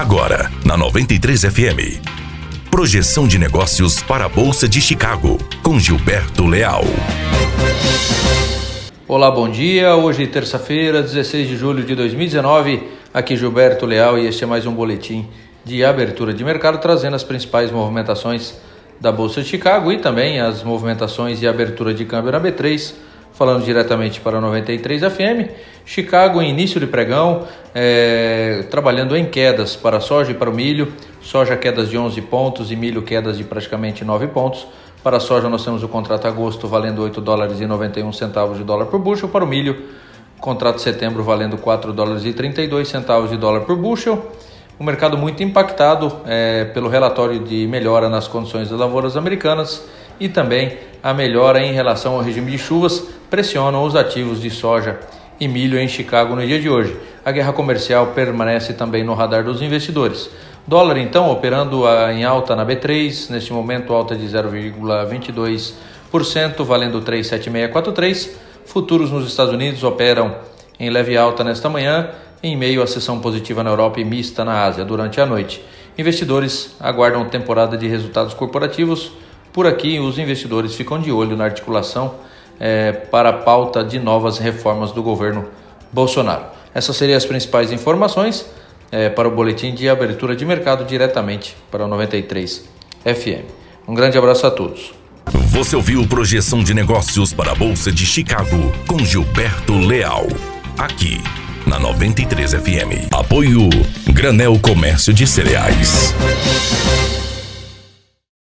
Agora, na 93 FM. Projeção de negócios para a Bolsa de Chicago, com Gilberto Leal. Olá, bom dia. Hoje, terça-feira, 16 de julho de 2019. Aqui Gilberto Leal e este é mais um boletim de abertura de mercado, trazendo as principais movimentações da Bolsa de Chicago e também as movimentações de abertura de câmbio na B3 falando diretamente para 93 FM. Chicago, início de pregão, é, trabalhando em quedas para soja e para o milho. Soja quedas de 11 pontos e milho quedas de praticamente 9 pontos. Para a soja nós temos o contrato agosto valendo 8 dólares e 91 centavos de dólar por bushel. Para o milho, contrato setembro valendo 4 dólares e 32 centavos de dólar por bushel. O mercado muito impactado é, pelo relatório de melhora nas condições das lavouras americanas e também a melhora em relação ao regime de chuvas pressionam os ativos de soja e milho em Chicago no dia de hoje. A guerra comercial permanece também no radar dos investidores. Dólar então operando em alta na B3, neste momento alta de 0,22%, valendo 37643. Futuros nos Estados Unidos operam em leve alta nesta manhã, em meio à sessão positiva na Europa e mista na Ásia durante a noite. Investidores aguardam temporada de resultados corporativos. Por aqui, os investidores ficam de olho na articulação é, para a pauta de novas reformas do governo Bolsonaro. Essas seriam as principais informações é, para o boletim de abertura de mercado diretamente para o 93 FM. Um grande abraço a todos. Você ouviu projeção de negócios para a Bolsa de Chicago com Gilberto Leal. Aqui na 93 FM. Apoio Granel Comércio de Cereais.